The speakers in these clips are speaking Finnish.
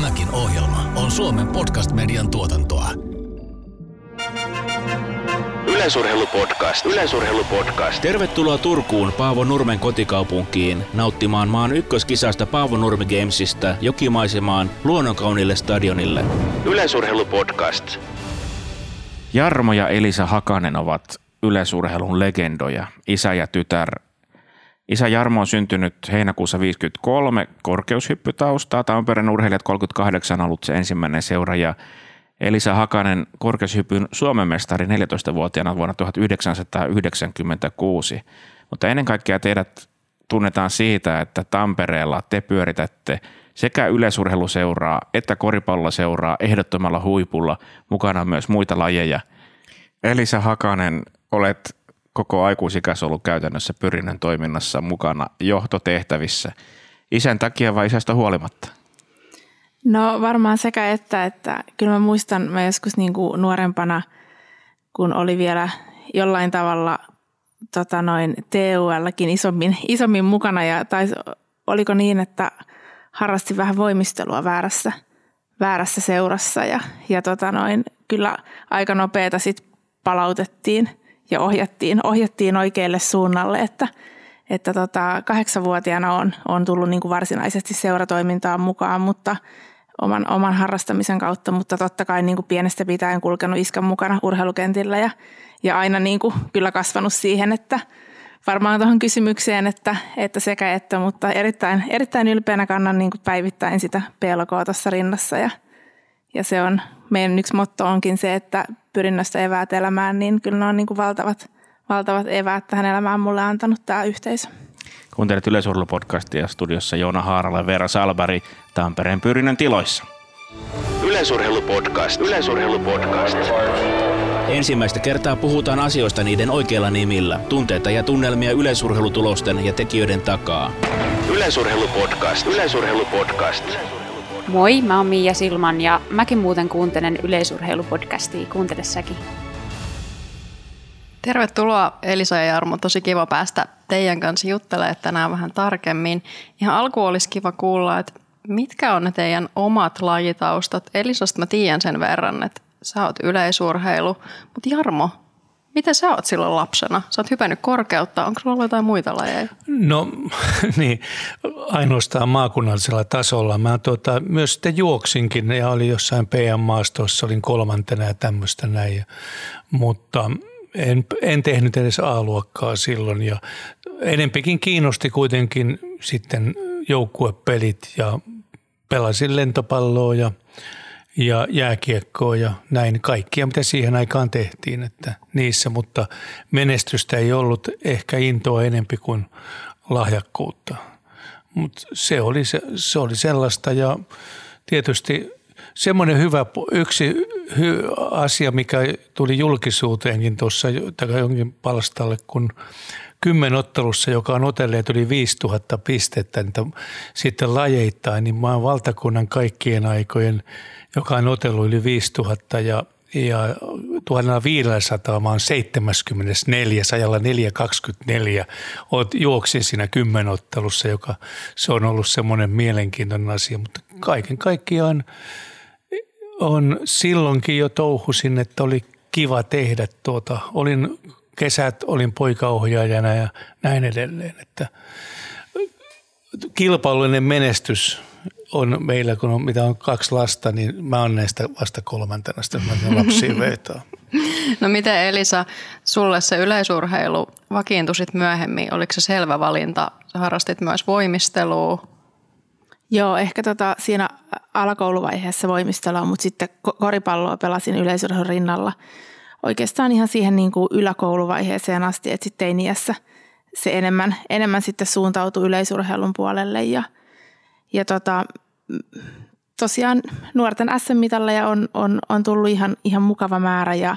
Tämäkin ohjelma on Suomen podcast-median tuotantoa. Yleisurheilupodcast. Yleisurheilupodcast. Tervetuloa Turkuun Paavo Nurmen kotikaupunkiin nauttimaan maan ykköskisasta Paavo Nurmi Gamesista jokimaisemaan luonnonkaunille stadionille. Yleisurheilupodcast. Jarmo ja Elisa Hakanen ovat yleisurheilun legendoja, isä ja tytär. Isä Jarmo on syntynyt heinäkuussa 53 korkeushyppytaustaa. Tampereen urheilijat 38 on ollut se ensimmäinen seura ja Elisa Hakanen korkeushypyn Suomen mestari 14-vuotiaana vuonna 1996. Mutta ennen kaikkea teidät tunnetaan siitä, että Tampereella te pyöritätte sekä yleisurheiluseuraa että koripalloseuraa ehdottomalla huipulla, mukana myös muita lajeja. Elisa Hakanen, olet koko aikuisikäs ollut käytännössä pyrinnön toiminnassa mukana johtotehtävissä. Isän takia vai isästä huolimatta? No varmaan sekä että, että kyllä mä muistan, mä joskus niin kuin nuorempana, kun oli vielä jollain tavalla tota noin TULkin isommin, isommin mukana ja taisi, oliko niin, että harrasti vähän voimistelua väärässä, väärässä seurassa ja, ja tota noin, kyllä aika nopeeta sit palautettiin ja ohjattiin, ohjattiin oikealle suunnalle, että, että tota, kahdeksanvuotiaana on, on tullut niin kuin varsinaisesti seuratoimintaan mukaan, mutta oman, oman harrastamisen kautta, mutta totta kai niin kuin pienestä pitäen kulkenut iskän mukana urheilukentillä ja, ja aina niin kuin kyllä kasvanut siihen, että varmaan tuohon kysymykseen, että, että sekä että, mutta erittäin, erittäin ylpeänä kannan niin kuin päivittäin sitä PLK tuossa rinnassa ja, ja se on, meidän yksi motto onkin se, että pyrinnöstä eväät elämään, niin kyllä ne on niin kuin valtavat, valtavat eväät tähän elämään mulle antanut tämä yhteisö. Kuuntelet Yleisurheilupodcastia studiossa Joona Haarala ja Veera Salbari Tampereen pyrinnön tiloissa. Yleisurheilupodcast. Yleisurheilupodcast. Ensimmäistä kertaa puhutaan asioista niiden oikeilla nimillä, tunteita ja tunnelmia yleisurheilutulosten ja tekijöiden takaa. Yleisurheilupodcast. Yleisurheilupodcast. Moi, mä oon Miia Silman ja mäkin muuten kuuntelen yleisurheilupodcastia. Kuuntele säkin. Tervetuloa Elisa ja Jarmo. Tosi kiva päästä teidän kanssa juttelemaan tänään vähän tarkemmin. Ihan alku olisi kiva kuulla, että mitkä on ne teidän omat lajitaustat? Elisasta mä tiedän sen verran, että sä oot yleisurheilu. Mutta Jarmo, mitä sä oot silloin lapsena? Sä oot hypännyt korkeutta. Onko sulla ollut jotain muita lajeja? No niin, ainoastaan maakunnallisella tasolla. Mä tuota, myös sitten juoksinkin ja oli jossain PM-maastossa, olin kolmantena ja tämmöistä näin. Mutta en, en tehnyt edes A-luokkaa silloin ja enempikin kiinnosti kuitenkin sitten joukkuepelit ja pelasin lentopalloa ja, ja jääkiekkoa ja näin kaikkia, mitä siihen aikaan tehtiin että niissä, mutta menestystä ei ollut ehkä intoa enempi kuin lahjakkuutta. Mutta se oli, se, se oli sellaista ja tietysti semmoinen hyvä, yksi hy, asia, mikä tuli julkisuuteenkin tuossa jonkin palstalle, kun kymmenottelussa, joka on otelleet yli 5000 pistettä, niin sitten lajeittain, niin maan valtakunnan kaikkien aikojen, joka on otellut yli 5000 ja ja 1500 mä oon 74, ajalla 424. Oot, juoksin siinä kymmenottelussa, joka se on ollut semmoinen mielenkiintoinen asia, mutta kaiken kaikkiaan on silloinkin jo touhusin, että oli kiva tehdä tuota. Olin kesät, olin poikaohjaajana ja näin edelleen, että kilpailullinen menestys on meillä, kun on, mitä on kaksi lasta, niin mä oon näistä vasta kolmantena, sitten mä lapsia vetää. No miten Elisa, sulle se yleisurheilu vakiintui myöhemmin? Oliko se selvä valinta? Sä harrastit myös voimistelua. Joo, ehkä tota, siinä alakouluvaiheessa voimistelua, mutta sitten koripalloa pelasin yleisurheilun rinnalla. Oikeastaan ihan siihen niin kuin yläkouluvaiheeseen asti, että sitten teiniässä se enemmän, enemmän sitten suuntautui yleisurheilun puolelle. Ja, ja tota, tosiaan nuorten SM-mitalleja on, on, on tullut ihan, ihan mukava määrä ja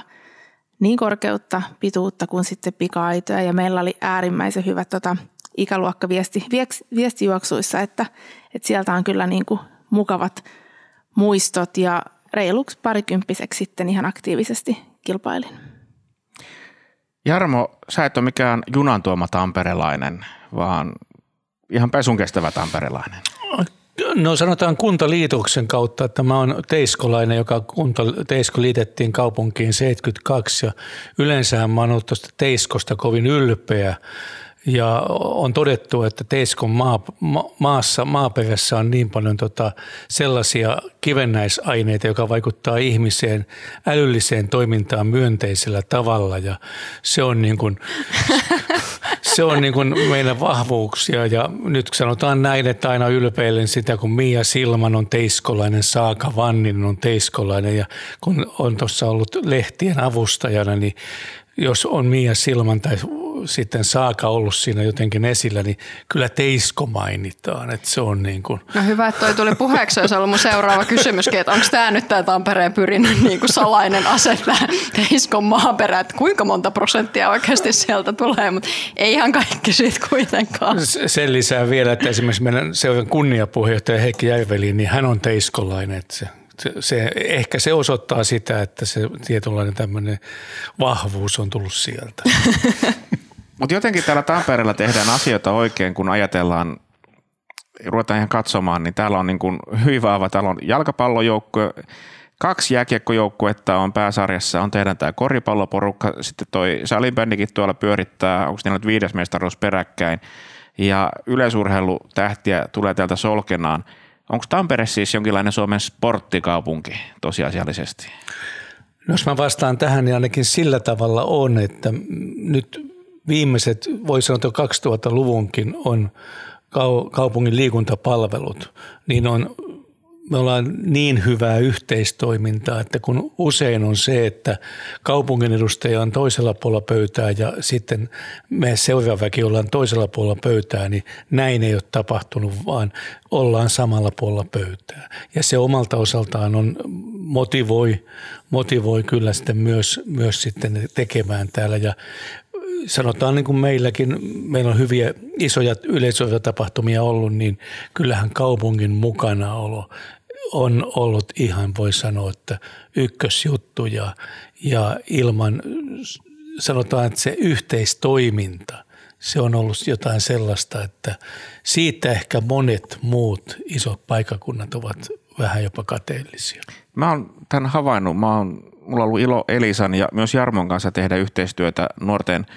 niin korkeutta, pituutta kuin sitten pika-aitoja. Ja meillä oli äärimmäisen hyvät tota, ikäluokka viesti, viestijuoksuissa, että, että sieltä on kyllä niin kuin mukavat muistot ja reiluksi parikymppiseksi sitten ihan aktiivisesti kilpailin. Jarmo, sä et ole mikään junan tuoma tamperelainen, vaan ihan pesun kestävä tamperelainen. No sanotaan kuntaliitoksen kautta, että mä oon teiskolainen, joka kunta, Teisko liitettiin kaupunkiin 72 ja yleensä mä oon ollut tuosta Teiskosta kovin ylpeä ja on todettu, että Teiskon maa, ma, maassa, maaperässä on niin paljon tota sellaisia kivennäisaineita, joka vaikuttaa ihmiseen älylliseen toimintaan myönteisellä tavalla. Ja se on niin kuin, se on niin kuin meidän vahvuuksia ja nyt sanotaan näin, että aina ylpeilen sitä, kun Mia Silman on teiskolainen, Saaka Vannin on teiskolainen ja kun on tuossa ollut lehtien avustajana, niin jos on Mia Silman tai sitten Saaka ollut siinä jotenkin esillä, niin kyllä Teisko mainitaan, että se on niin kuin. No hyvä, että toi tuli puheeksi, olisi ollut mun seuraava kysymys, että onko tämä nyt tämä Tampereen pyrinnön niin kuin salainen ase, tämä Teiskon maaperä, että kuinka monta prosenttia oikeasti sieltä tulee, mutta ei ihan kaikki siitä kuitenkaan. Sen lisää vielä, että esimerkiksi meidän seuran kunniapuheenjohtaja Heikki Järveli, niin hän on teiskolainen, että se se, se, ehkä se osoittaa sitä, että se tietynlainen tämmöinen vahvuus on tullut sieltä. Mutta jotenkin täällä Tampereella tehdään asioita oikein, kun ajatellaan, ruvetaan ihan katsomaan, niin täällä on niin kuin hyvin vahva, täällä on jalkapallojoukkue, kaksi jääkiekkojoukkuetta on pääsarjassa, on tehdään tämä koripalloporukka, sitten toi salibändikin tuolla pyörittää, onko niillä nyt viides mestaruus peräkkäin, ja yleisurheilutähtiä tulee täältä solkenaan. Onko Tampere siis jonkinlainen Suomen sporttikaupunki tosiasiallisesti? No jos mä vastaan tähän, niin ainakin sillä tavalla on, että nyt viimeiset, voi sanoa, että 2000-luvunkin on kaupungin liikuntapalvelut, niin on, me ollaan niin hyvää yhteistoimintaa, että kun usein on se, että kaupungin edustaja on toisella puolella pöytää ja sitten me seuraaväkin ollaan toisella puolella pöytää, niin näin ei ole tapahtunut, vaan ollaan samalla puolella pöytää. Ja se omalta osaltaan on, motivoi, motivoi kyllä sitten myös, myös sitten tekemään täällä. Ja sanotaan niin kuin meilläkin, meillä on hyviä isoja tapahtumia ollut, niin kyllähän kaupungin mukanaolo on ollut ihan, voi sanoa, että ykkösjuttu ja, ja ilman, sanotaan, että se yhteistoiminta, se on ollut jotain sellaista, että siitä ehkä monet muut isot paikakunnat ovat vähän jopa kateellisia. Mä oon tämän havainnut. Mä oon, mulla on ollut ilo Elisan ja myös Jarmon kanssa tehdä yhteistyötä nuorten –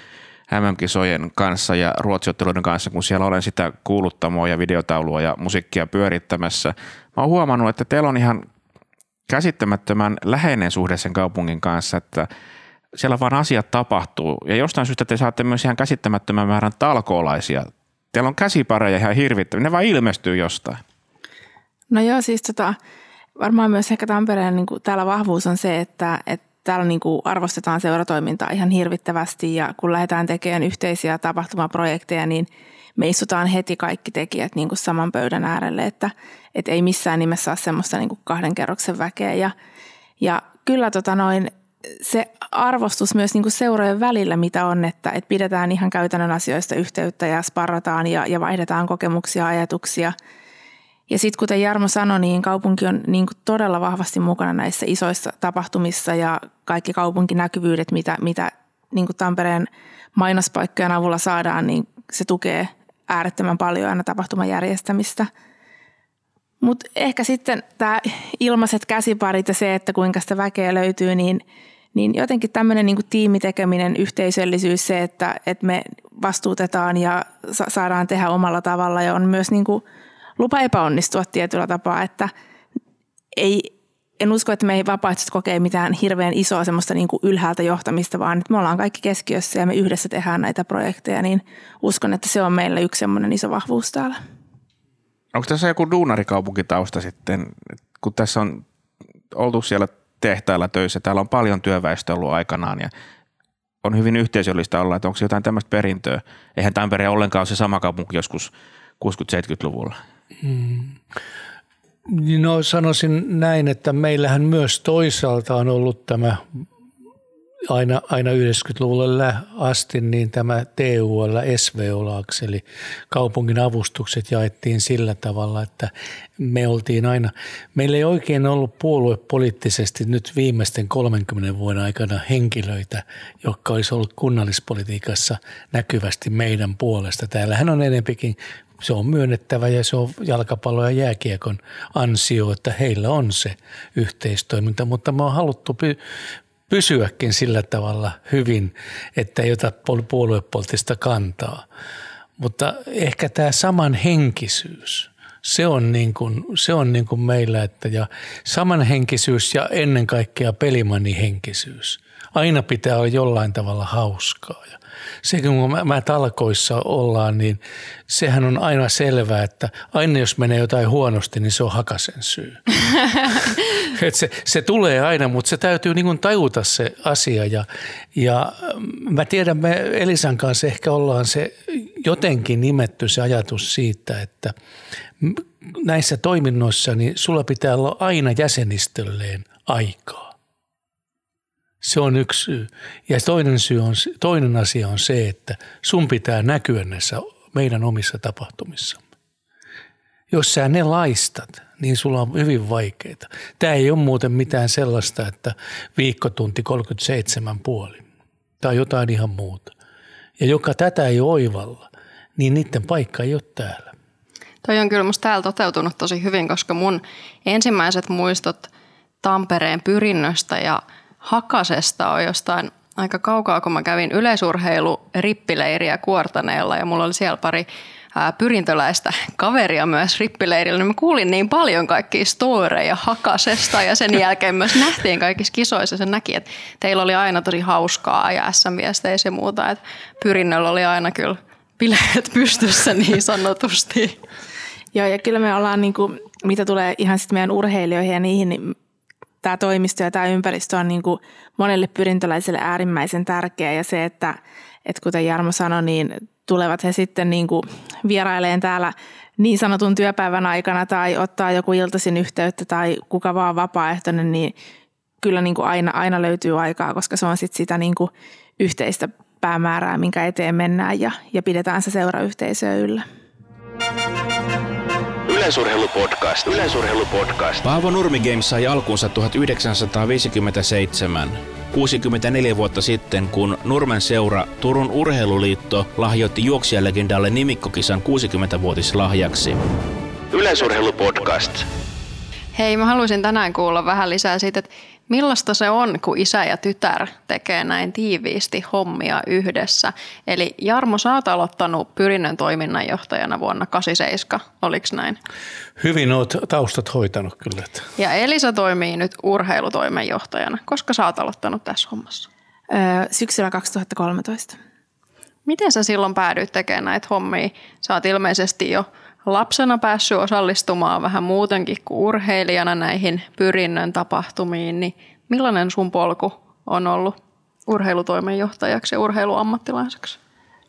MM-kisojen kanssa ja ruotsiotteluiden kanssa, kun siellä olen sitä kuuluttamoa ja videotaulua ja musiikkia pyörittämässä. Mä oon huomannut, että teillä on ihan käsittämättömän läheinen suhde sen kaupungin kanssa, että siellä vaan asiat tapahtuu. Ja jostain syystä te saatte myös ihan käsittämättömän määrän talkoolaisia. Teillä on käsipareja ihan hirvittäviä, ne vaan ilmestyy jostain. No joo, siis tota, varmaan myös ehkä Tampereen niin täällä vahvuus on se, että, että täällä niin kuin arvostetaan seuratoimintaa ihan hirvittävästi ja kun lähdetään tekemään yhteisiä tapahtumaprojekteja, niin me istutaan heti kaikki tekijät niin kuin saman pöydän äärelle, että, että ei missään nimessä ole semmoista niin kuin kahden kerroksen väkeä. Ja, ja kyllä tota noin, se arvostus myös niin kuin seurojen välillä, mitä on, että, että pidetään ihan käytännön asioista yhteyttä ja sparrataan ja, ja vaihdetaan kokemuksia, ajatuksia – ja sitten kuten Jarmo sanoi, niin kaupunki on niin kuin todella vahvasti mukana näissä isoissa tapahtumissa ja kaikki kaupunkinäkyvyydet, mitä, mitä niin kuin Tampereen mainospaikkojen avulla saadaan, niin se tukee äärettömän paljon aina tapahtuman järjestämistä. Mutta ehkä sitten tämä ilmaiset käsiparit ja se, että kuinka sitä väkeä löytyy, niin, niin jotenkin tämmöinen niin tiimitekeminen, yhteisöllisyys, se, että, että me vastuutetaan ja saadaan tehdä omalla tavalla ja on myös niin kuin – lupa epäonnistua tietyllä tapaa, että ei, en usko, että me ei vapaaehtoisesti kokee mitään hirveän isoa semmoista niin kuin ylhäältä johtamista, vaan että me ollaan kaikki keskiössä ja me yhdessä tehdään näitä projekteja, niin uskon, että se on meillä yksi semmoinen iso vahvuus täällä. Onko tässä joku duunarikaupunkitausta sitten, kun tässä on oltu siellä tehtailla töissä, täällä on paljon työväestöä ollut aikanaan ja on hyvin yhteisöllistä olla, että onko jotain tämmöistä perintöä. Eihän Tampere ollenkaan ole se sama kaupunki joskus 60-70-luvulla. Hmm. No sanoisin näin, että meillähän myös toisaalta on ollut tämä aina, aina 90-luvulle asti niin tämä TUL, SVO-akseli, kaupungin avustukset jaettiin sillä tavalla, että me oltiin aina, meillä ei oikein ollut puoluepoliittisesti nyt viimeisten 30 vuoden aikana henkilöitä, jotka olisi ollut kunnallispolitiikassa näkyvästi meidän puolesta. Täällähän on enempikin se on myönnettävä ja se on jalkapallo- ja jääkiekon ansio, että heillä on se yhteistoiminta, mutta me on haluttu py- pysyäkin sillä tavalla hyvin, että ei ota puoluepoliittista kantaa. Mutta ehkä tämä samanhenkisyys, se on, niin kuin, se on niin kuin meillä, että ja samanhenkisyys ja ennen kaikkea pelimanihenkisyys. Aina pitää olla jollain tavalla hauskaa. Ja se kun mä, mä talkoissa ollaan, niin sehän on aina selvää, että aina jos menee jotain huonosti, niin se on hakasen syy. Et se, se tulee aina, mutta se täytyy niin kuin tajuta se asia ja, ja mä tiedän, me Elisan kanssa ehkä ollaan se jotenkin nimetty se ajatus siitä, että näissä toiminnoissa niin sulla pitää olla aina jäsenistölleen aikaa. Se on yksi syy. Ja toinen, syy on, toinen asia on se, että sun pitää näkyä näissä meidän omissa tapahtumissamme. Jos sä ne laistat, niin sulla on hyvin vaikeaa. Tämä ei ole muuten mitään sellaista, että viikkotunti 37 puoli. On jotain ihan muuta. Ja joka tätä ei oivalla, niin niiden paikka ei ole täällä. Toi on kyllä musta täällä toteutunut tosi hyvin, koska mun ensimmäiset muistot Tampereen pyrinnöstä ja – Hakasesta on jostain aika kaukaa, kun mä kävin yleisurheilu rippileiriä Kuortaneella ja mulla oli siellä pari pyrintöläistä kaveria myös rippileirillä, niin mä kuulin niin paljon kaikkia storeja Hakasesta ja sen jälkeen myös nähtiin kaikissa kisoissa. Se näki, että teillä oli aina tosi hauskaa ja sm ja muuta, että pyrinnöllä oli aina kyllä bileet pystyssä niin sanotusti. Joo, ja kyllä me ollaan, niin kuin, mitä tulee ihan sitten meidän urheilijoihin ja niihin, niin tämä toimisto ja tämä ympäristö on niin kuin monelle pyrintöläiselle äärimmäisen tärkeä ja se, että, että kuten Jarmo sanoi, niin tulevat he sitten niin kuin vieraileen täällä niin sanotun työpäivän aikana tai ottaa joku iltaisin yhteyttä tai kuka vaan vapaaehtoinen, niin kyllä niin kuin aina, aina löytyy aikaa, koska se on sitten sitä niin kuin yhteistä päämäärää, minkä eteen mennään ja, ja pidetään se seurayhteisöä yllä. Yleisurheilupodcast. Yleisurheilupodcast. Paavo Nurmi Games sai alkuunsa 1957. 64 vuotta sitten, kun Nurmen seura Turun Urheiluliitto lahjoitti juoksijalegendalle nimikkokisan 60-vuotislahjaksi. Yleisurheilupodcast. Hei, mä haluaisin tänään kuulla vähän lisää siitä, että Millaista se on, kun isä ja tytär tekee näin tiiviisti hommia yhdessä? Eli Jarmo, sä oot aloittanut Pyrinnön toiminnanjohtajana vuonna 87, oliko näin? Hyvin oot taustat hoitanut kyllä. Ja Elisa toimii nyt urheilutoimenjohtajana. Koska sä oot aloittanut tässä hommassa? Öö, syksyllä 2013. Miten sä silloin päädyit tekemään näitä hommia? Sä oot ilmeisesti jo lapsena päässyt osallistumaan vähän muutenkin kuin urheilijana näihin pyrinnön tapahtumiin, niin millainen sun polku on ollut urheilutoimenjohtajaksi ja urheiluammattilaiseksi?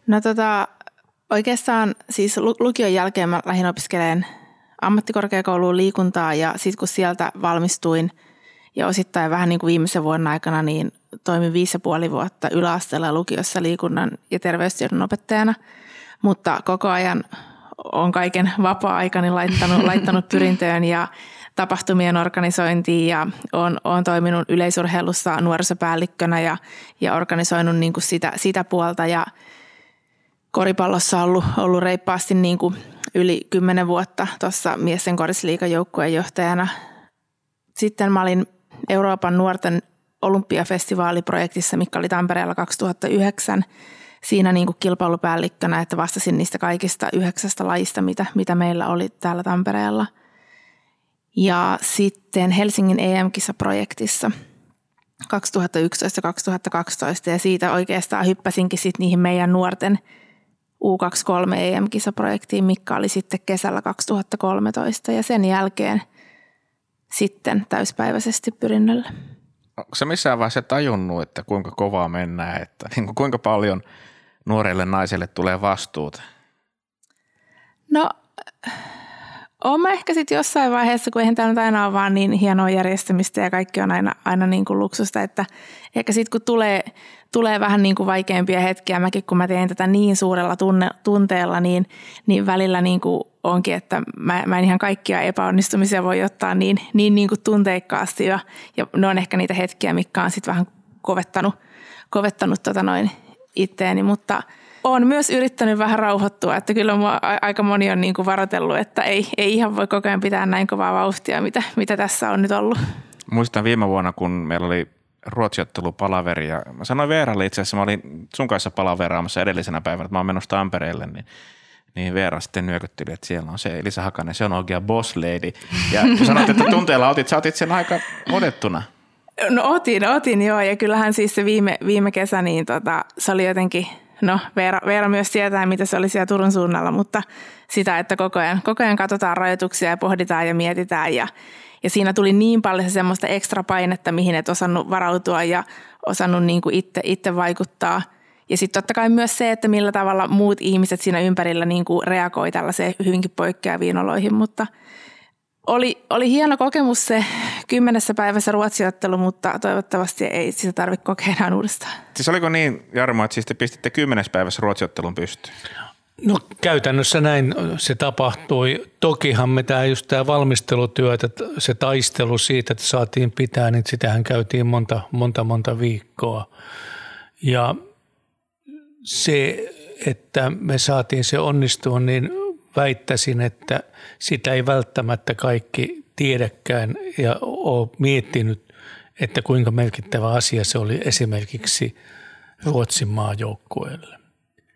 No tota, oikeastaan siis lukion jälkeen mä lähdin opiskelemaan ammattikorkeakouluun liikuntaa ja sitten kun sieltä valmistuin ja osittain vähän niin kuin viimeisen vuoden aikana, niin toimin viisi ja puoli vuotta yläasteella lukiossa liikunnan ja terveystiedon opettajana, mutta koko ajan on kaiken vapaa-aikani laittanut, laittanut pyrintöön ja tapahtumien organisointiin ja on, on toiminut yleisurheilussa nuorisopäällikkönä ja, ja organisoinut niin kuin sitä, sitä puolta ja koripallossa ollut, ollut reippaasti niin kuin yli kymmenen vuotta tuossa miesten korisliikan joukkueen johtajana. Sitten mä olin Euroopan nuorten olympiafestivaaliprojektissa, mikä oli Tampereella 2009 siinä niin kuin kilpailupäällikkönä, että vastasin niistä kaikista yhdeksästä lajista, mitä, mitä meillä oli täällä Tampereella. Ja sitten Helsingin EM-kisaprojektissa 2011-2012 ja siitä oikeastaan hyppäsinkin sitten niihin meidän nuorten U23 EM-kisaprojektiin, mikä oli sitten kesällä 2013 ja sen jälkeen sitten täyspäiväisesti pyrinnöllä. Onko se missään vaiheessa tajunnut, että kuinka kovaa mennään, että niin kuinka paljon – nuorelle naiselle tulee vastuuta? No Oon mä ehkä sitten jossain vaiheessa, kun eihän tämä nyt aina ole vaan niin hienoa järjestämistä ja kaikki on aina, aina niin kuin luksusta, että ehkä sitten kun tulee, tulee vähän niin kuin vaikeampia hetkiä, mäkin kun mä teen tätä niin suurella tunne, tunteella, niin, niin välillä niin kuin onkin, että mä, mä en ihan kaikkia epäonnistumisia voi ottaa niin, niin, niin kuin tunteikkaasti. Ja, ja ne on ehkä niitä hetkiä, mitkä on sitten vähän kovettanut, kovettanut tota noin itteeni, mutta – olen myös yrittänyt vähän rauhoittua, että kyllä mua aika moni on niin kuin varoitellut, että ei, ei ihan voi koko ajan pitää näin kovaa vauhtia, mitä, mitä tässä on nyt ollut. Muistan viime vuonna, kun meillä oli ruotsiottelu palaveri ja mä sanoin Veeralle itse asiassa, mä olin sun kanssa palaveraamassa edellisenä päivänä, että mä oon menossa Tampereelle, niin niin Veera sitten nyökytteli, että siellä on se Elisa Hakanen, se on oikea boss lady. Ja sanoit, että tunteella otit, sä otit sen aika otettuna. No otin, otin joo, ja kyllähän siis se viime, viime kesä, niin tota, se oli jotenkin – no Veera, Veera myös tietää, mitä se oli siellä Turun suunnalla, mutta sitä, että koko ajan, koko ajan katsotaan rajoituksia ja pohditaan ja mietitään ja, ja siinä tuli niin paljon se semmoista ekstra painetta, mihin et osannut varautua ja osannut niin kuin itse, itse vaikuttaa. Ja sitten totta kai myös se, että millä tavalla muut ihmiset siinä ympärillä niin kuin reagoi tällaiseen hyvinkin poikkeaviin oloihin, mutta – oli, oli hieno kokemus se kymmenessä päivässä ruotsiottelu, mutta toivottavasti ei sitä tarvitse kokea enää uudestaan. Siis oliko niin, Jarmo, että siis te pistitte kymmenes päivässä ruotsiottelun pystyyn? No käytännössä näin se tapahtui. Tokihan me tämä just tämä valmistelutyö, se taistelu siitä, että saatiin pitää, niin sitähän käytiin monta, monta, monta viikkoa. Ja se, että me saatiin se onnistua, niin väittäisin, että sitä ei välttämättä kaikki tiedäkään ja ole miettinyt, että kuinka merkittävä asia se oli esimerkiksi Ruotsin maajoukkueelle.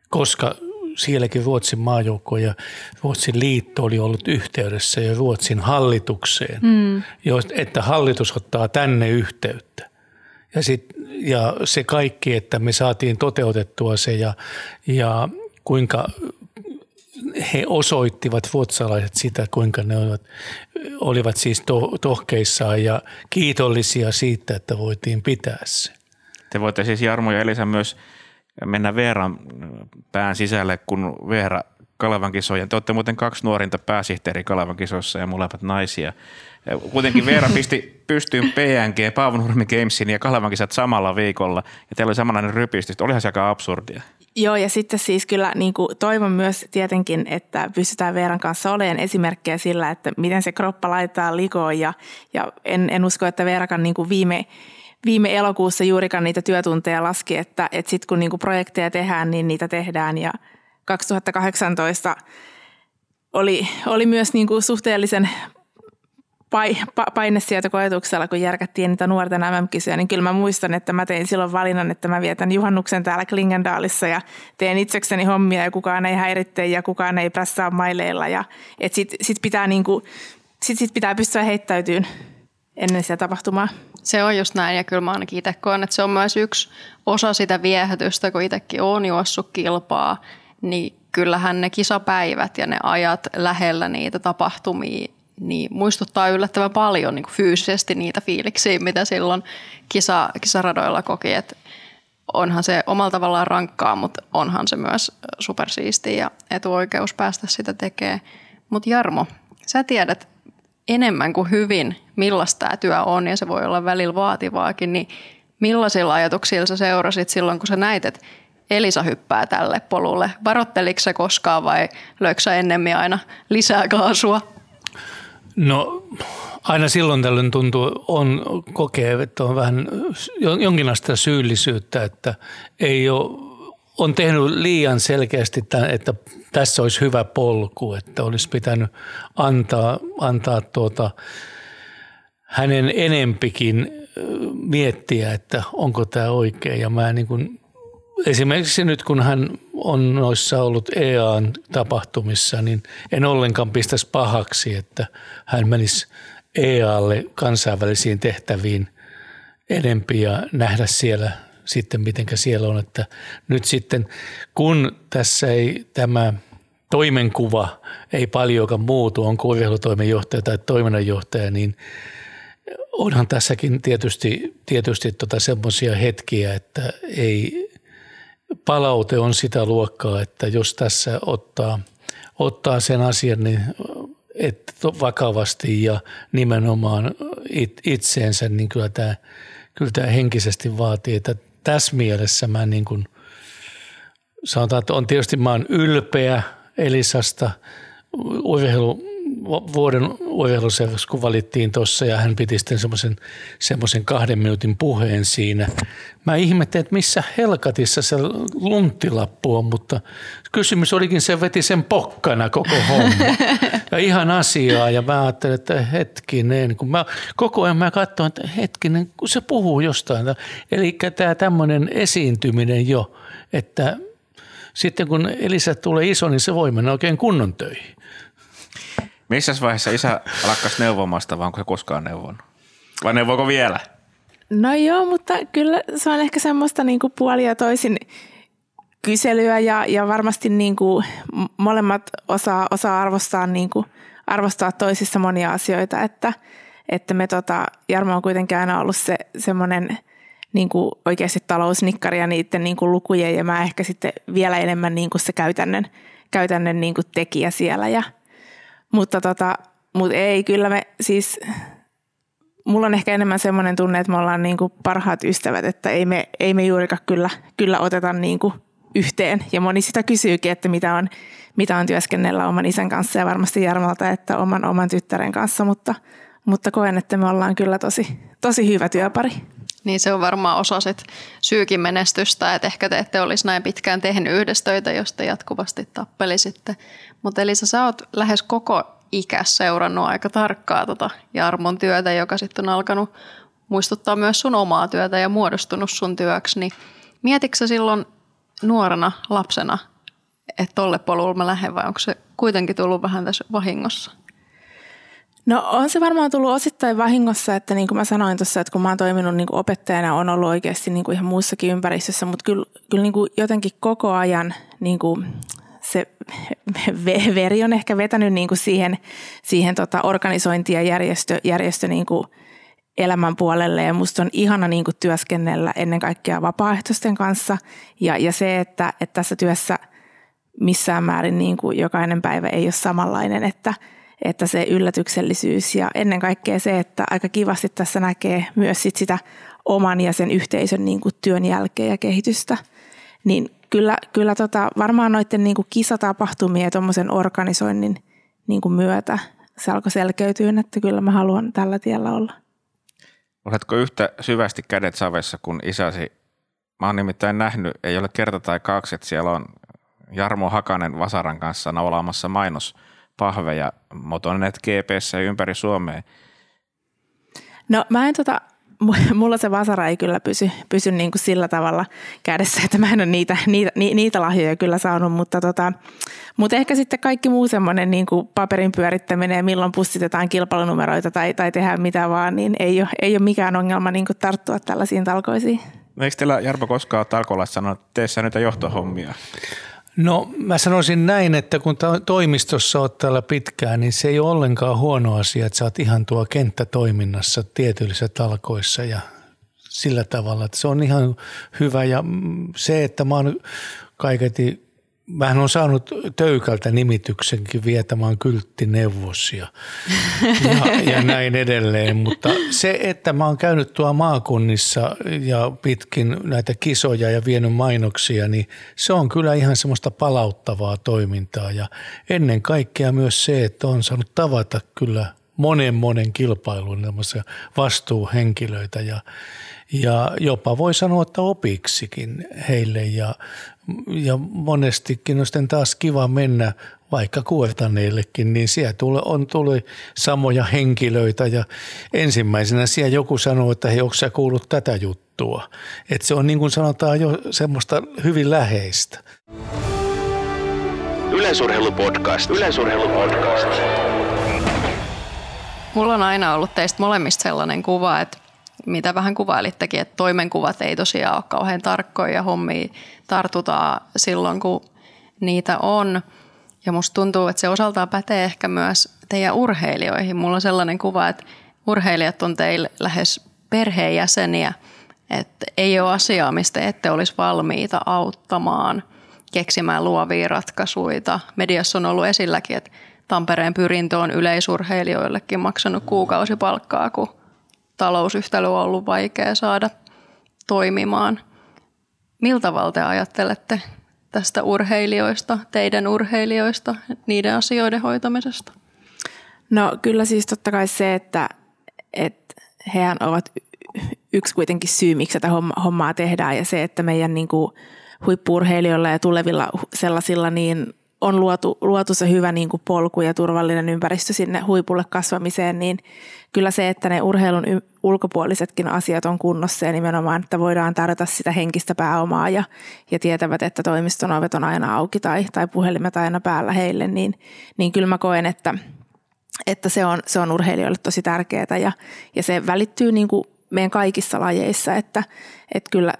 Koska sielläkin Ruotsin maajoukko ja Ruotsin liitto oli ollut yhteydessä jo Ruotsin hallitukseen, mm. että hallitus ottaa tänne yhteyttä. Ja, sit, ja se kaikki, että me saatiin toteutettua se ja, ja kuinka he osoittivat ruotsalaiset sitä, kuinka ne olivat, olivat siis to, tohkeissaan ja kiitollisia siitä, että voitiin pitää se. Te voitte siis Jarmo ja Elisa myös mennä Veeran pään sisälle, kun Veera Kalevan kisoja. Te olette muuten kaksi nuorinta pääsihteeri Kalevan kisoissa ja molemmat naisia. Kuitenkin Veera pisti pystyyn PNG, Paavo Nurmi Gamesin ja Kalevan kisat samalla viikolla. Ja teillä oli samanlainen rypistys. Olihan se aika absurdia. Joo, ja sitten siis kyllä niin kuin toivon myös tietenkin, että pystytään Veeran kanssa olemaan esimerkkejä sillä, että miten se kroppa laitetaan likoon. Ja, ja en, en usko, että Veerakan niin kuin viime, viime elokuussa juurikaan niitä työtunteja laski, että, että sitten kun niin kuin projekteja tehdään, niin niitä tehdään. Ja 2018 oli, oli myös niin kuin suhteellisen paine sieltä koetuksella, kun järkättiin niitä nuorten MM-kisoja, niin kyllä mä muistan, että mä tein silloin valinnan, että mä vietän juhannuksen täällä Klingendaalissa ja teen itsekseni hommia ja kukaan ei häiritte ja kukaan ei prässää maileilla. Ja, et sit, sit, pitää niinku, sit, sit pitää pystyä heittäytyyn ennen sitä tapahtumaa. Se on just näin ja kyllä mä ainakin itse koen, että se on myös yksi osa sitä viehätystä, kun itsekin on juossut kilpaa, niin kyllähän ne kisapäivät ja ne ajat lähellä niitä tapahtumia niin muistuttaa yllättävän paljon niin kuin fyysisesti niitä fiiliksiä, mitä silloin kisa, kisaradoilla koki. Et onhan se omalla tavallaan rankkaa, mutta onhan se myös supersiisti ja etuoikeus päästä sitä tekemään. Mutta Jarmo, sä tiedät enemmän kuin hyvin, millaista tämä työ on ja se voi olla välillä vaativaakin, niin millaisilla ajatuksilla sä seurasit silloin, kun sä näit, että Elisa hyppää tälle polulle? Varotteliko sä koskaan vai löikö ennemmin aina lisää kaasua? No aina silloin tällöin tuntuu, on kokee, että on vähän jonkinlaista syyllisyyttä, että ei ole, on tehnyt liian selkeästi, että tässä olisi hyvä polku, että olisi pitänyt antaa, antaa tuota, hänen enempikin miettiä, että onko tämä oikein. Ja mä niin kuin, esimerkiksi nyt kun hän on noissa ollut EAN tapahtumissa, niin en ollenkaan pistäisi pahaksi, että hän menisi EAlle kansainvälisiin tehtäviin enempi ja nähdä siellä sitten, miten siellä on. Että nyt sitten, kun tässä ei tämä toimenkuva ei paljonkaan muutu, on urheilutoimenjohtaja tai toiminnanjohtaja, niin onhan tässäkin tietysti, tietysti tota semmoisia hetkiä, että ei palaute on sitä luokkaa, että jos tässä ottaa, ottaa sen asian, niin että vakavasti ja nimenomaan it, itseensä, niin kyllä tämä, kyllä tämä henkisesti vaatii, että tässä mielessä mä niin kuin, sanotaan, että on tietysti mä oon ylpeä Elisasta urheilu vuoden urheiluseuraksi, kun valittiin tuossa ja hän piti sitten semmoisen, semmoisen kahden minuutin puheen siinä. Mä ihmettelin, että missä helkatissa se lunttilappu on, mutta kysymys olikin, se veti sen pokkana koko homma. Ja ihan asiaa ja mä ajattelin, että hetkinen, kun mä koko ajan mä katsoin, että hetkinen, kun se puhuu jostain. Eli tämä tämmöinen esiintyminen jo, että sitten kun Elisa tulee iso, niin se voi mennä oikein kunnon töihin. Missä vaiheessa isä lakkas neuvomasta, vai onko se koskaan neuvonut? Vai neuvoiko vielä? No joo, mutta kyllä se on ehkä semmoista niin kuin puoli ja toisin kyselyä ja, ja varmasti niin kuin molemmat osaa, osaa arvostaa, niin kuin, arvostaa toisissa monia asioita, että, että me tota, Jarmo on kuitenkin aina ollut se semmoinen niin kuin oikeasti talousnikkari ja niiden niin kuin lukujen ja mä ehkä sitten vielä enemmän niin kuin se käytännön, käytännön niin kuin tekijä siellä ja, mutta tota, mut ei, kyllä me siis, mulla on ehkä enemmän semmoinen tunne, että me ollaan niin kuin parhaat ystävät, että ei me, ei me juurikaan kyllä, kyllä oteta niin kuin yhteen. Ja moni sitä kysyykin, että mitä on, mitä on työskennellä oman isän kanssa ja varmasti Jarmalta, että oman, oman tyttären kanssa, mutta, mutta koen, että me ollaan kyllä tosi, tosi hyvä työpari. Niin se on varmaan osa sit syykin menestystä, että ehkä te ette olisi näin pitkään tehnyt yhdessä töitä, jos te jatkuvasti tappelisitte. Mutta Elisa, sä oot lähes koko ikäs seurannut aika tarkkaa tota Jarmon työtä, joka sitten on alkanut muistuttaa myös sun omaa työtä ja muodostunut sun työksi. Niin mietitkö sä silloin nuorena lapsena, että tolle polulle mä lähden vai onko se kuitenkin tullut vähän tässä vahingossa? No on se varmaan tullut osittain vahingossa, että niin kuin mä sanoin tuossa, että kun mä oon toiminut niin kuin opettajana, on ollut oikeasti niin kuin ihan muussakin ympäristössä, mutta kyllä, kyllä niin kuin jotenkin koko ajan niin kuin se veri on ehkä vetänyt niin kuin siihen, siihen tota organisointi- ja järjestö, järjestö niin kuin elämän puolelle. Ja musta on ihana niin kuin työskennellä ennen kaikkea vapaaehtoisten kanssa. Ja, ja se, että, että tässä työssä missään määrin niin kuin jokainen päivä ei ole samanlainen, että, että se yllätyksellisyys ja ennen kaikkea se, että aika kivasti tässä näkee myös sit sitä oman ja sen yhteisön niin kuin työn jälkeen ja kehitystä, niin kyllä, kyllä tota, varmaan noiden niin kuin kisatapahtumien ja tuommoisen organisoinnin niin kuin myötä se alkoi selkeytyä, että kyllä mä haluan tällä tiellä olla. Oletko yhtä syvästi kädet savessa kuin isäsi? Mä oon nimittäin nähnyt, ei ole kerta tai kaksi, että siellä on Jarmo Hakanen Vasaran kanssa naulaamassa mainospahveja Motonet GPS ympäri Suomea. No mä en tota, mulla se vasara ei kyllä pysy, pysy niin kuin sillä tavalla kädessä, että mä en ole niitä, niitä, niitä lahjoja kyllä saanut, mutta, tota, mutta ehkä sitten kaikki muu semmoinen niin kuin paperin pyörittäminen ja milloin pussitetaan kilpailunumeroita tai, tai tehdään mitä vaan, niin ei ole, ei ole mikään ongelma niin kuin tarttua tällaisiin talkoisiin. No eikö teillä Jarpo koskaan talkoilla sanonut, että tee sä nyt johtohommia? No mä sanoisin näin, että kun toimistossa olet täällä pitkään, niin se ei ole ollenkaan huono asia, että sä oot ihan tuo kenttätoiminnassa tietyillisissä talkoissa ja sillä tavalla, että se on ihan hyvä. Ja se, että mä oon kaiketi Mähän on saanut Töykältä nimityksenkin vietämään kylttineuvos ja, ja, näin edelleen, mutta se, että mä oon käynyt tuo maakunnissa ja pitkin näitä kisoja ja vienyt mainoksia, niin se on kyllä ihan semmoista palauttavaa toimintaa. Ja ennen kaikkea myös se, että on saanut tavata kyllä monen monen kilpailun vastuuhenkilöitä ja, ja jopa voi sanoa, että opiksikin heille ja ja monestikin on sitten taas kiva mennä vaikka kuortaneillekin, niin siellä tuli, on tuli samoja henkilöitä ja ensimmäisenä siellä joku sanoo, että hei, onko sä kuullut tätä juttua? Että se on niin kuin sanotaan jo semmoista hyvin läheistä. Yleisurheilupodcast. Yleisurheilupodcast. Mulla on aina ollut teistä molemmista sellainen kuva, että mitä vähän kuvailittekin, että toimenkuvat ei tosiaan ole kauhean tarkkoja ja hommia tartutaan silloin, kun niitä on. Ja musta tuntuu, että se osaltaan pätee ehkä myös teidän urheilijoihin. Mulla on sellainen kuva, että urheilijat on teille lähes perheenjäseniä, että ei ole asiaa, mistä ette olisi valmiita auttamaan, keksimään luovia ratkaisuja. Mediassa on ollut esilläkin, että Tampereen pyrintö on yleisurheilijoillekin maksanut kuukausipalkkaa, kun talousyhtälö on ollut vaikea saada toimimaan. Miltä te ajattelette tästä urheilijoista, teidän urheilijoista, niiden asioiden hoitamisesta? No kyllä siis totta kai se, että, että hehän ovat yksi kuitenkin syy, miksi tätä hommaa tehdään ja se, että meidän niin kuin huippurheilijoilla ja tulevilla sellaisilla niin on luotu, luotu se hyvä niin kuin polku ja turvallinen ympäristö sinne huipulle kasvamiseen, niin kyllä se, että ne urheilun ulkopuolisetkin asiat on kunnossa ja nimenomaan, että voidaan tarjota sitä henkistä pääomaa ja, ja tietävät, että toimiston ovet on aina auki tai, tai puhelimet aina päällä heille, niin, niin kyllä mä koen, että, että se, on, se on urheilijoille tosi tärkeää ja, ja se välittyy niin kuin meidän kaikissa lajeissa, että, että kyllä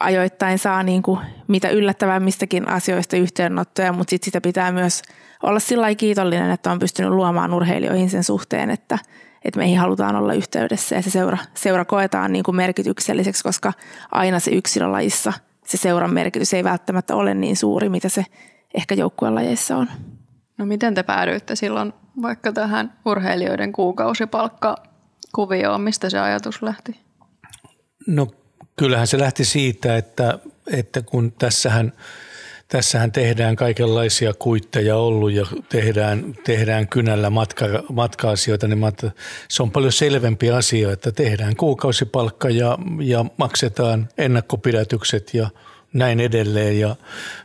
ajoittain saa niin kuin mitä yllättävämmistäkin asioista yhteenottoja, mutta sit sitä pitää myös olla sillä kiitollinen, että on pystynyt luomaan urheilijoihin sen suhteen, että, että meihin halutaan olla yhteydessä ja se seura, seura koetaan niin kuin merkitykselliseksi, koska aina se yksilölajissa se seuran merkitys ei välttämättä ole niin suuri, mitä se ehkä joukkuelajeissa on. No miten te päädyitte silloin vaikka tähän urheilijoiden kuukausipalkkakuvioon? Mistä se ajatus lähti? No kyllähän se lähti siitä, että, että kun tässähän, tässähän tehdään kaikenlaisia kuitteja ollut ja tehdään, tehdään kynällä matka, matka-asioita, niin se on paljon selvempi asia, että tehdään kuukausipalkka ja, ja maksetaan ennakkopidätykset ja näin edelleen. Ja,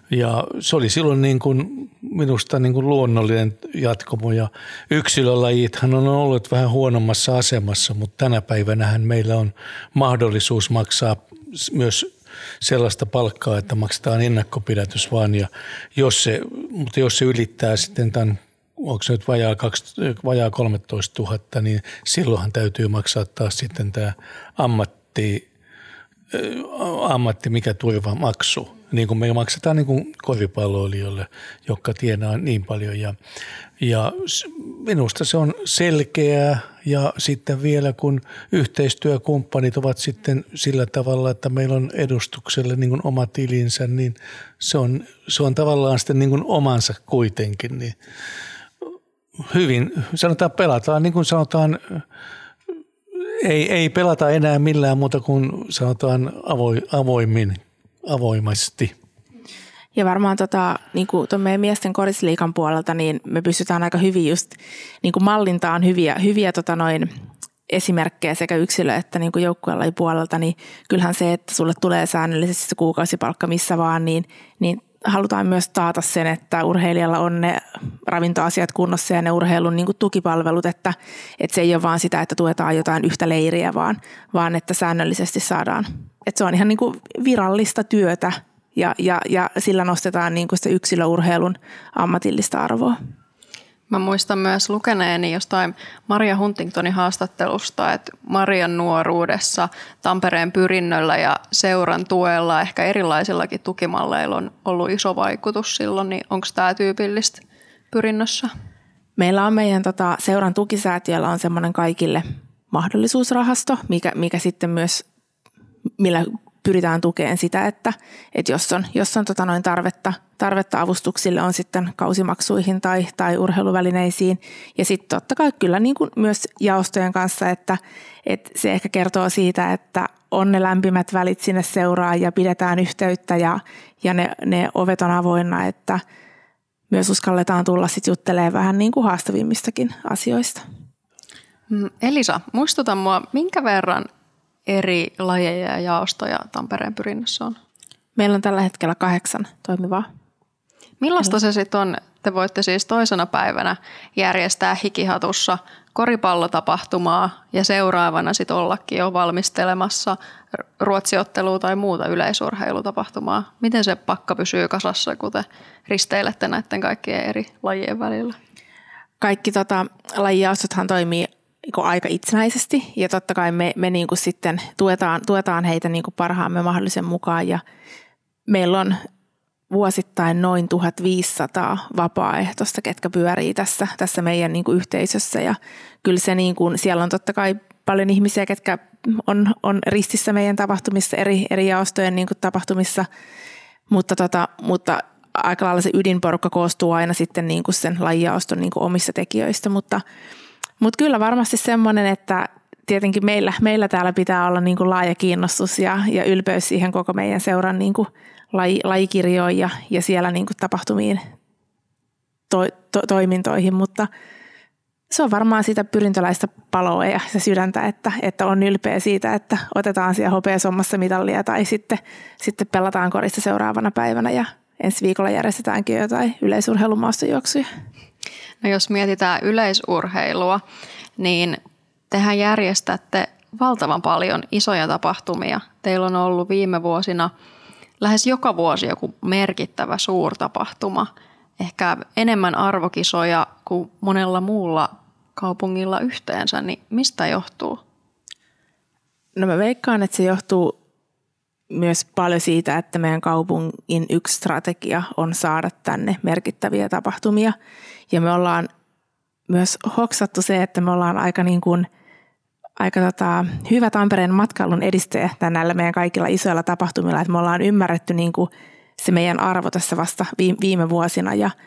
ja se oli silloin niin kuin minusta niin kuin luonnollinen jatkomo ja yksilölajithan on ollut vähän huonommassa asemassa, mutta tänä päivänä meillä on mahdollisuus maksaa myös sellaista palkkaa, että maksetaan ennakkopidätys vaan ja jos se, mutta jos se ylittää sitten tämän onko se nyt vajaa, 2, vajaa 13 000, niin silloinhan täytyy maksaa taas sitten tämä ammatti, ammatti mikä turva maksu niin kuin me maksetaan niin koripalloilijoille, jotka tienaa niin paljon. Ja, ja minusta se on selkeää ja sitten vielä kun yhteistyökumppanit ovat sitten sillä tavalla, että meillä on edustukselle niin kuin oma tilinsä, niin se on, se on tavallaan sitten niin kuin omansa kuitenkin. Niin hyvin, sanotaan pelataan niin kuin sanotaan, ei, ei pelata enää millään muuta kuin sanotaan avoimin avoimesti. Ja varmaan tota, niin kuin meidän miesten korisliikan puolelta, niin me pystytään aika hyvin just niin kuin mallintaan hyviä, hyviä tota noin, esimerkkejä sekä yksilö- että niin joukkueella puolelta, niin kyllähän se, että sulle tulee säännöllisesti se kuukausipalkka missä vaan, niin, niin halutaan myös taata sen, että urheilijalla on ne ravintoasiat kunnossa ja ne urheilun niin kuin tukipalvelut, että, että se ei ole vaan sitä, että tuetaan jotain yhtä leiriä, vaan, vaan että säännöllisesti saadaan. Että se on ihan niin kuin virallista työtä ja, ja, ja sillä nostetaan niin kuin yksilöurheilun ammatillista arvoa. Mä muistan myös lukeneeni jostain Maria Huntingtonin haastattelusta, että Marian nuoruudessa Tampereen pyrinnöllä ja seuran tuella, ehkä erilaisillakin tukimalleilla on ollut iso vaikutus silloin, niin onko tämä tyypillistä pyrinnössä? Meillä on meidän tota, seuran tukisäätiöllä on semmoinen kaikille mahdollisuusrahasto, mikä, mikä sitten myös, millä pyritään tukemaan sitä, että, että jos on, jos on tota noin tarvetta, tarvetta avustuksille on sitten kausimaksuihin tai, tai urheiluvälineisiin. Ja sitten totta kai kyllä niin kuin myös jaostojen kanssa, että, että se ehkä kertoo siitä, että on ne lämpimät välit sinne seuraa ja pidetään yhteyttä ja, ja ne, ne ovet on avoinna, että myös uskalletaan tulla sitten juttelemaan vähän niin kuin haastavimmistakin asioista. Mm, Elisa, muistuta mua, minkä verran eri lajeja ja jaostoja Tampereen pyrinnössä on? Meillä on tällä hetkellä kahdeksan toimivaa. Millaista se sitten on? Te voitte siis toisena päivänä järjestää hikihatussa koripallotapahtumaa ja seuraavana sitten ollakin jo valmistelemassa ruotsiottelua tai muuta yleisurheilutapahtumaa. Miten se pakka pysyy kasassa, kun te risteilette näiden kaikkien eri lajien välillä? Kaikki tota, lajijaostothan toimii aika itsenäisesti. Ja totta kai me, me niin kuin sitten tuetaan, tuetaan heitä niin kuin parhaamme mahdollisen mukaan. Ja meillä on vuosittain noin 1500 vapaaehtoista, ketkä pyörii tässä, tässä meidän niin kuin yhteisössä. Ja kyllä se niin kuin, siellä on totta kai paljon ihmisiä, ketkä on, on ristissä meidän tapahtumissa, eri, eri jaostojen niin kuin tapahtumissa, mutta, tota, mutta aika lailla se ydinporukka koostuu aina sitten niin kuin sen lajijaoston niin kuin omissa tekijöistä, mutta, mutta kyllä varmasti semmoinen, että tietenkin meillä, meillä täällä pitää olla niin kuin laaja kiinnostus ja, ja ylpeys siihen koko meidän seuran niin kuin laji, lajikirjoon ja, ja siellä niin kuin tapahtumiin to, to, toimintoihin, mutta se on varmaan sitä pyrintöläistä paloa ja se sydäntä, että, että on ylpeä siitä, että otetaan siellä hopeasommassa mitallia tai sitten, sitten pelataan korissa seuraavana päivänä ja ensi viikolla järjestetäänkin jotain yleisurheilumaastojuoksuja. No jos mietitään yleisurheilua, niin tehän järjestätte valtavan paljon isoja tapahtumia. Teillä on ollut viime vuosina lähes joka vuosi joku merkittävä suurtapahtuma. Ehkä enemmän arvokisoja kuin monella muulla kaupungilla yhteensä, niin mistä johtuu? No mä veikkaan, että se johtuu myös paljon siitä, että meidän kaupungin yksi strategia on saada tänne merkittäviä tapahtumia. Ja me ollaan myös hoksattu se, että me ollaan aika, niin kuin, aika tota, hyvä Tampereen matkailun edistäjä näillä meidän kaikilla isoilla tapahtumilla. Että me ollaan ymmärretty niin kuin se meidän arvo tässä vasta viime vuosina ja –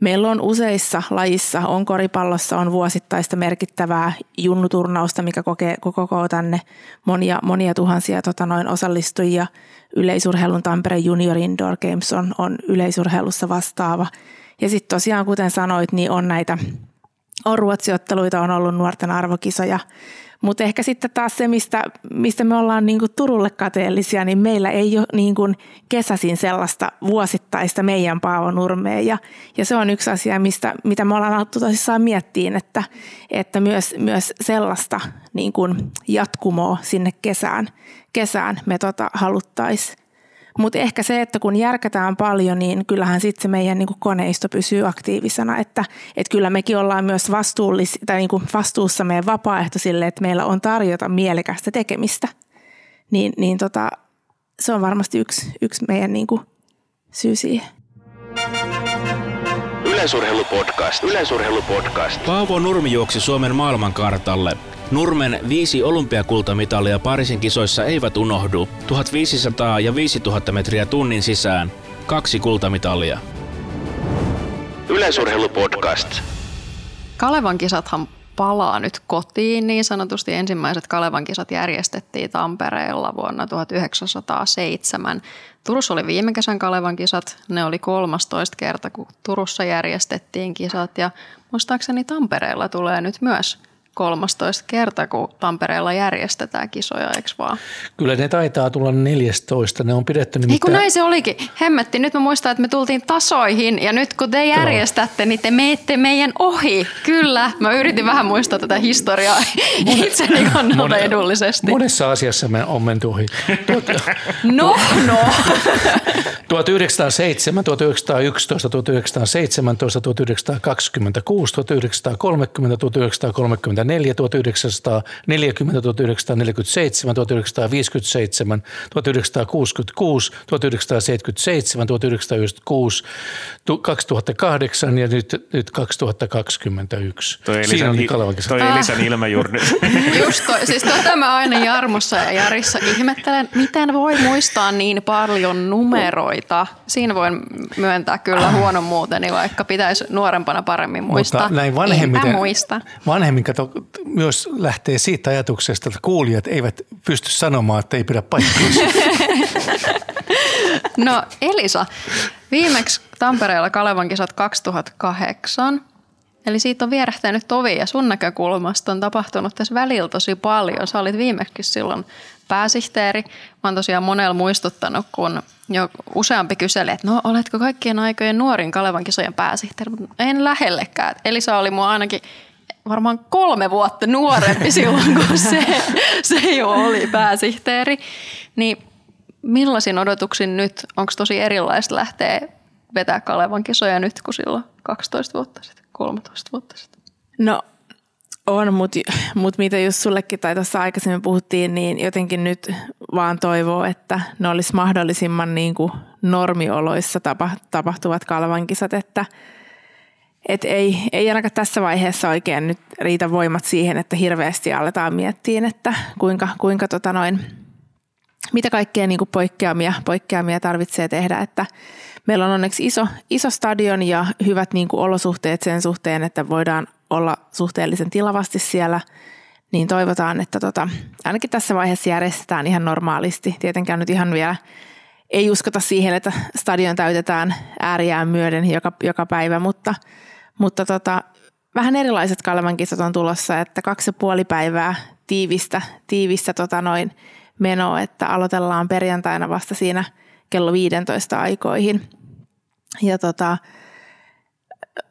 Meillä on useissa lajissa, on koripallossa, on vuosittaista merkittävää junnuturnausta, mikä kokee, koko tänne monia, monia tuhansia tota noin osallistujia. Yleisurheilun Tampere Junior Indoor Games on, on yleisurheilussa vastaava. Ja sitten tosiaan, kuten sanoit, niin on näitä on ruotsiotteluita, on ollut nuorten arvokisoja mutta ehkä sitten taas se, mistä, mistä me ollaan niin kuin Turulle kateellisia, niin meillä ei ole niin kuin kesäsin sellaista vuosittaista meidän Paavo Nurmea. Ja, ja se on yksi asia, mistä, mitä me ollaan alettu tosissaan miettiin, että, että myös, myös sellaista niin kuin jatkumoa sinne kesään, kesään me tota haluttaisiin mutta ehkä se, että kun järkätään paljon, niin kyllähän sitten se meidän niin koneisto pysyy aktiivisena. Että, että kyllä mekin ollaan myös vastuullis, tai niin vastuussa meidän vapaaehtoisille, että meillä on tarjota mielekästä tekemistä. Niin, niin tota, se on varmasti yksi, yksi meidän niin syy siihen. Yleisurheilupodcast. Yleisurheilupodcast. Paavo Nurmi juoksi Suomen maailmankartalle. Nurmen viisi olympiakultamitalia Pariisin kisoissa eivät unohdu. 1500 ja 5000 metriä tunnin sisään. Kaksi kultamitalia. Yleisurheilupodcast. Kalevan kisathan palaa nyt kotiin niin sanotusti. Ensimmäiset Kalevan kisat järjestettiin Tampereella vuonna 1907. Turussa oli viime kesän Kalevan kisat. Ne oli 13 kerta, kun Turussa järjestettiin kisat. Ja muistaakseni Tampereella tulee nyt myös 13 kerta, kun Tampereella järjestetään kisoja, eikö vaan? Kyllä ne taitaa tulla 14. Ne on pidetty nimittäin... Ei kun näin se olikin. Hemmetti, nyt mä muistan, että me tultiin tasoihin ja nyt kun te järjestätte, Joo. niin te meette meidän ohi. Kyllä, mä yritin vähän muistaa tätä historiaa itseni kannalta Mone, edullisesti. Monessa asiassa me on menty ohi. no, no. 1907, 1911, 1917, 1926, 1930, 1930 1934, 1940, 1947, 1957, 1966, 1977, 1996, 2008 ja nyt, nyt 2021. Toi Elisan, Siinä toi Elisan ilme juuri Just toi, siis tota mä aina Jarmossa ja Jarissa ihmettelen, miten voi muistaa niin paljon numeroita. Siinä voin myöntää kyllä huonon muuteni, vaikka pitäisi nuorempana paremmin muistaa. Mutta näin vanhemmiten, muista. vanhemmin kato, myös lähtee siitä ajatuksesta, että kuulijat eivät pysty sanomaan, että ei pidä paikkaansa. No Elisa, viimeksi Tampereella Kalevan kisat 2008. Eli siitä on vierähtänyt tovi ja sun näkökulmasta on tapahtunut tässä välillä tosi paljon. Sä olit viimeksi silloin pääsihteeri. Mä oon tosiaan monella muistuttanut, kun jo useampi kyseli, että no oletko kaikkien aikojen nuorin Kalevan kisojen pääsihteeri, mutta en lähellekään. Elisa oli mua ainakin varmaan kolme vuotta nuorempi silloin, kun se, se jo oli pääsihteeri. Niin millaisin odotuksin nyt? Onko tosi erilaista lähteä vetää Kalevan kisoja nyt kuin silloin 12 vuotta sitten, 13 vuotta sitten? No on, mutta mut mitä just sullekin tai tuossa aikaisemmin puhuttiin, niin jotenkin nyt vaan toivoo, että ne olisi mahdollisimman niin kuin normioloissa tapahtuvat kalvankisat, kisat, että – et ei, ei ainakaan tässä vaiheessa oikein nyt riitä voimat siihen, että hirveästi aletaan miettiä, että kuinka, kuinka tota noin mitä kaikkea niin kuin poikkeamia, poikkeamia tarvitsee tehdä, että meillä on onneksi iso, iso stadion ja hyvät niin kuin olosuhteet sen suhteen, että voidaan olla suhteellisen tilavasti siellä, niin toivotaan, että tota, ainakin tässä vaiheessa järjestetään ihan normaalisti. Tietenkään nyt ihan vielä ei uskota siihen, että stadion täytetään ääriään myöden joka, joka päivä, mutta, mutta tota, vähän erilaiset Kalevan kisat on tulossa, että kaksi ja puoli päivää tiivistä, tiivistä tota noin menoa, että aloitellaan perjantaina vasta siinä kello 15 aikoihin. Ja tota,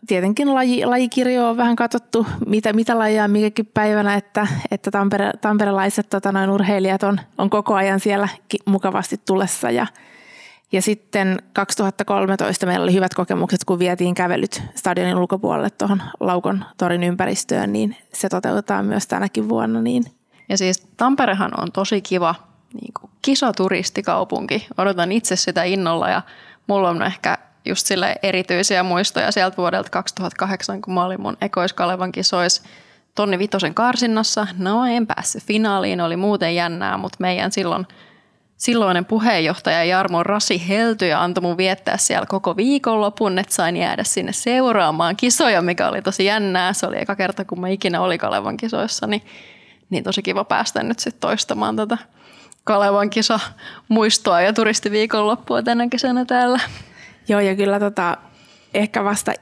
tietenkin laji, lajikirjo on vähän katsottu, mitä, mitä lajia mikäkin päivänä, että, että tampere, tamperelaiset tota, noin urheilijat on, on koko ajan siellä mukavasti tulessa ja ja sitten 2013 meillä oli hyvät kokemukset, kun vietiin kävelyt stadionin ulkopuolelle tuohon Laukon torin ympäristöön, niin se toteutetaan myös tänäkin vuonna. Niin. Ja siis Tamperehan on tosi kiva niin kuin kisaturistikaupunki. Odotan itse sitä innolla ja mulla on ehkä just sille erityisiä muistoja sieltä vuodelta 2008, kun mä olin mun ekoiskalevan kisois Tonni Vitosen karsinnassa. No en päässyt finaaliin, oli muuten jännää, mutta meidän silloin silloinen puheenjohtaja Jarmo Rasi Helty ja antoi mun viettää siellä koko viikonlopun, että sain jäädä sinne seuraamaan kisoja, mikä oli tosi jännää. Se oli eka kerta, kun mä ikinä oli Kalevan kisoissa, niin, niin tosi kiva päästä nyt sitten toistamaan tätä Kalevan kisa muistoa ja turistiviikonloppua tänä kesänä täällä. Joo, ja kyllä tota, ehkä vasta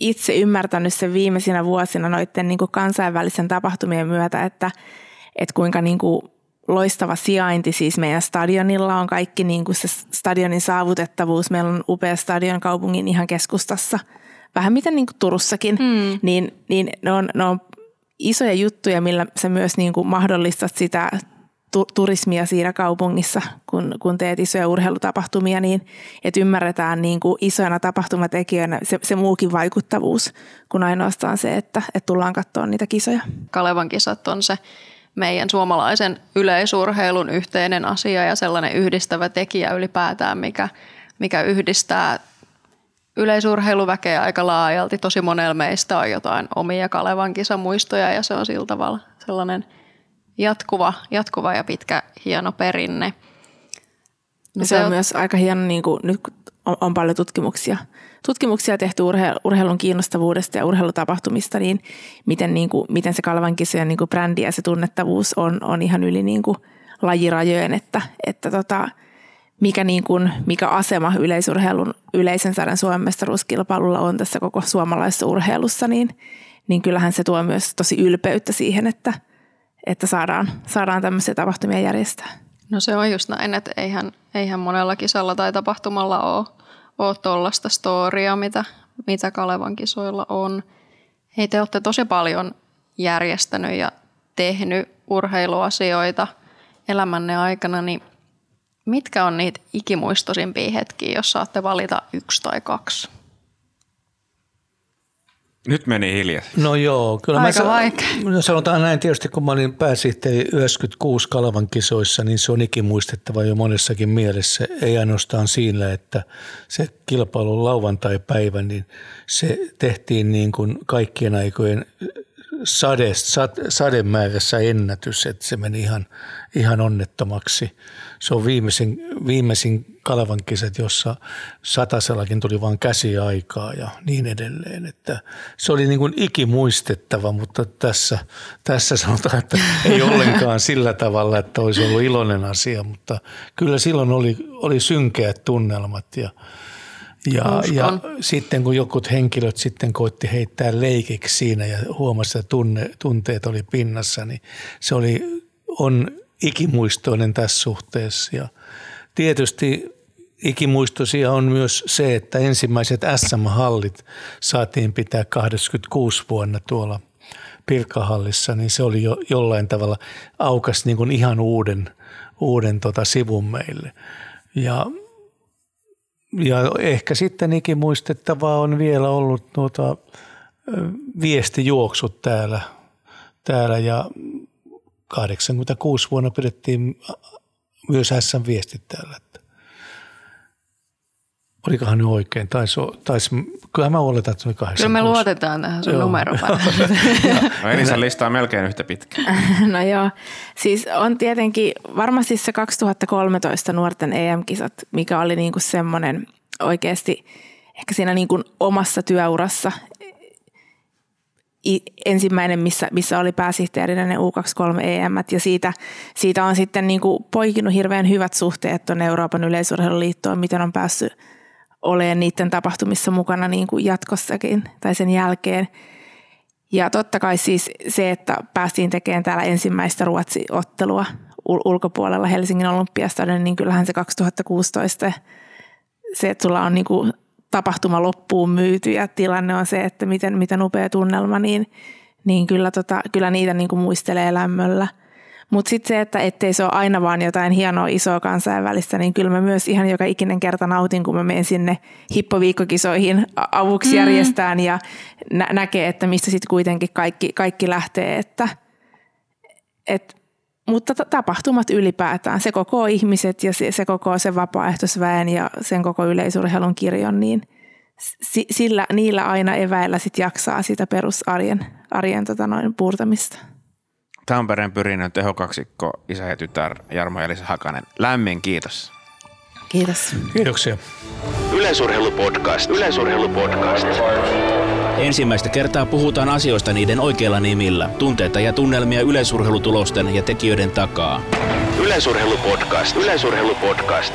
itse ymmärtänyt sen viimeisinä vuosina noiden niin kuin kansainvälisen tapahtumien myötä, että, että kuinka niin kuin loistava sijainti siis meidän stadionilla on kaikki niin kuin se stadionin saavutettavuus. Meillä on upea stadion kaupungin ihan keskustassa, vähän miten niin kuin Turussakin, mm. niin, niin ne, on, ne on isoja juttuja, millä se myös niin kuin mahdollistat sitä turismia siinä kaupungissa, kun, kun teet isoja urheilutapahtumia, niin että ymmärretään niin kuin isoina tapahtumatekijöinä se, se muukin vaikuttavuus, kuin ainoastaan se, että, että tullaan katsoa niitä kisoja. Kalevan kisat on se meidän suomalaisen yleisurheilun yhteinen asia ja sellainen yhdistävä tekijä ylipäätään, mikä, mikä yhdistää yleisurheiluväkeä aika laajalti. Tosi monella meistä on jotain omia Kalevan kisamuistoja ja se on sillä tavalla sellainen jatkuva, jatkuva ja pitkä hieno perinne. No se, se on, on myös aika hieno, niin kuin, nyt on, on paljon tutkimuksia, tutkimuksia tehty urheilun kiinnostavuudesta ja urheilutapahtumista, niin miten, niin kuin, miten se Kalvan kisojen niin kuin brändi ja se tunnettavuus on, on ihan yli niin kuin lajirajojen, että, että tota, mikä, niin kuin, mikä asema yleisurheilun yleisen sarjan Suomen mestaruuskilpailulla on tässä koko suomalaisessa urheilussa, niin, niin kyllähän se tuo myös tosi ylpeyttä siihen, että, että saadaan, saadaan tämmöisiä tapahtumia järjestää. No se on just näin, että eihän, eihän monella kisalla tai tapahtumalla ole, ole tuollaista storia, mitä, mitä Kalevan kisoilla on. Hei, te olette tosi paljon järjestänyt ja tehnyt urheiluasioita elämänne aikana, niin mitkä on niitä ikimuistosimpia hetkiä, jos saatte valita yksi tai kaksi? Nyt meni hiljaa. No joo, kyllä Aika mä vaikea. No sanotaan näin tietysti, kun mä olin pääsihteeri 96 Kalvan kisoissa, niin se on ikimuistettava jo monessakin mielessä. Ei ainoastaan siinä, että se kilpailu lauantai-päivä, niin se tehtiin niin kuin kaikkien aikojen sade, sade, sademäärässä ennätys, että se meni ihan, ihan onnettomaksi. Se on viimeisin, viimeisin Kalevan kisat, jossa satasellakin tuli vain käsiaikaa ja niin edelleen. Että se oli niin kuin ikimuistettava, mutta tässä, tässä sanotaan, että ei ollenkaan sillä tavalla, että olisi ollut iloinen asia, mutta kyllä silloin oli, oli synkeät tunnelmat ja ja, ja sitten kun jokut henkilöt sitten koitti heittää leikiksi siinä ja huomasi, että tunne, tunteet oli pinnassa, niin se oli, on ikimuistoinen tässä suhteessa. Ja tietysti ikimuistoisia on myös se, että ensimmäiset SM-hallit saatiin pitää 86 vuonna tuolla Pirkahallissa, niin se oli jo jollain tavalla aukas niin kuin ihan uuden, uuden tota sivun meille. Ja ja ehkä sitten ikimuistettavaa on vielä ollut tuota, viestijuoksut täällä, täällä ja 86 vuonna pidettiin myös SM viestit täällä. Olikohan ne oikein? Taisi, taisi, kyllä mä oletan, että se oli 86. Kyllä me luotetaan tähän sun numeroon. No Elisa lista on melkein yhtä pitkä. No joo, siis on tietenkin varmasti se 2013 nuorten EM-kisat, mikä oli niinku semmoinen oikeasti ehkä siinä niinku omassa työurassa ensimmäinen, missä, missä oli pääsihteerinä ne U23 EM, ja siitä, siitä on sitten niinku poikinut hirveän hyvät suhteet tuonne Euroopan yleisurheiluliittoon, miten on päässyt olemaan niiden tapahtumissa mukana niin kuin jatkossakin tai sen jälkeen. Ja totta kai siis se, että päästiin tekemään täällä ensimmäistä Ruotsi-ottelua ul- ulkopuolella Helsingin olympiastadion, niin kyllähän se 2016 se, että sulla on niin kuin tapahtuma loppuun myyty ja tilanne on se, että miten, miten upea tunnelma, niin, niin kyllä, tota, kyllä niitä niin kuin muistelee lämmöllä. Mutta sitten se, että ettei se ole aina vaan jotain hienoa isoa kansainvälistä, niin kyllä mä myös ihan joka ikinen kerta nautin, kun mä menen sinne hippoviikkokisoihin avuksi mm. järjestään ja nä- näkee, että mistä sitten kuitenkin kaikki, kaikki lähtee. Että, et, mutta ta- tapahtumat ylipäätään, se koko ihmiset ja se, se koko se vapaaehtoisväen ja sen koko yleisurheilun kirjon, niin si- sillä, niillä aina eväillä sit jaksaa sitä perusarjen arjen, tota noin, puurtamista. Tampereen pyrinnön tehokaksikko, isä ja tytär Jarmo ja Elisa Hakanen. Lämmin kiitos. Kiitos. Kiitoksia. Yleisurheilupodcast. Yleisurheilupodcast. Ensimmäistä kertaa puhutaan asioista niiden oikeilla nimillä. Tunteita ja tunnelmia yleisurheilutulosten ja tekijöiden takaa. Yleisurheilupodcast. Yleisurheilupodcast.